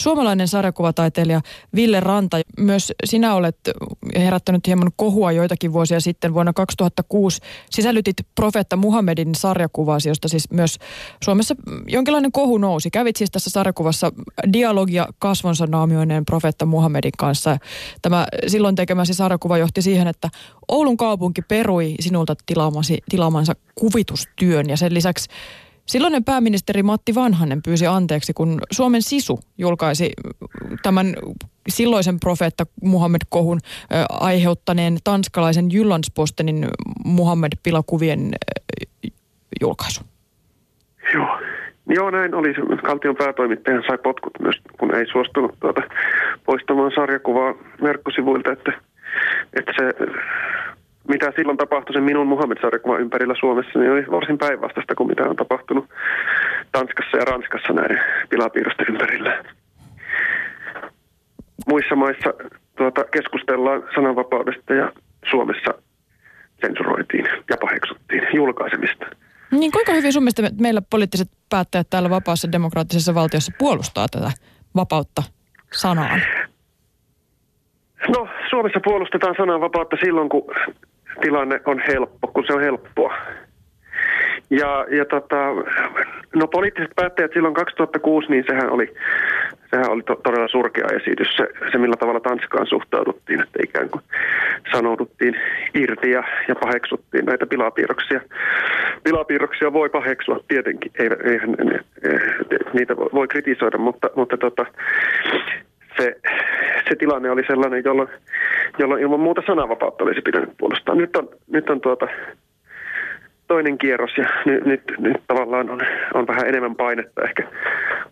suomalainen sarjakuvataiteilija Ville Ranta. Myös sinä olet herättänyt hieman kohua joitakin vuosia sitten. Vuonna 2006 sisällytit Profeetta Muhammedin sarjakuvaasi, josta siis myös Suomessa jonkinlainen kohu nousi. Kävit siis tässä sarjakuvassa dialogia kasvonsa naamioineen Profeetta Muhammedin kanssa. Tämä silloin tekemäsi sarjakuva johti siihen, että Oulun kaupunki perui sinulta tilaamansa kuvitustyön ja sen lisäksi Silloinen pääministeri Matti Vanhanen pyysi anteeksi, kun Suomen Sisu julkaisi tämän silloisen profeetta Muhammed Kohun aiheuttaneen tanskalaisen Jyllandspostenin Muhammed Pilakuvien julkaisu. Joo. Joo, näin oli. Kaltion päätoimittajan sai potkut myös, kun ei suostunut tuota poistamaan sarjakuvaa verkkosivuilta, että, että se mitä silloin tapahtui sen minun Muhammed-sarjakuvan ympärillä Suomessa, niin oli varsin päinvastaista kuin mitä on tapahtunut Tanskassa ja Ranskassa näiden pilapiirrosten ympärillä. Muissa maissa tuota, keskustellaan sananvapaudesta ja Suomessa sensuroitiin ja paheksuttiin julkaisemista. Niin kuinka hyvin sun mielestä meillä poliittiset päättäjät täällä vapaassa demokraattisessa valtiossa puolustaa tätä vapautta sanaan? No, Suomessa puolustetaan sananvapautta silloin, kun tilanne on helppo, kun se on helppoa. Ja, ja tota, no poliittiset päättäjät silloin 2006, niin sehän oli, sehän oli to, todella surkea esitys, se, se millä tavalla Tanskaan suhtauduttiin, että ikään kuin sanouduttiin irti ja, ja paheksuttiin näitä pilapiirroksia. Pilapiirroksia voi paheksua tietenkin, ei, eihän ne, niitä voi kritisoida, mutta, mutta tota, se, se tilanne oli sellainen, jolloin, jolloin ilman muuta sananvapautta olisi pitänyt puolustaa. Nyt on, nyt on tuota, toinen kierros ja nyt, nyt, nyt tavallaan on, on vähän enemmän painetta ehkä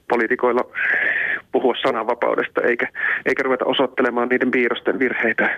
poliitikoilla puhua sananvapaudesta eikä, eikä ruveta osoittelemaan niiden piirrosten virheitä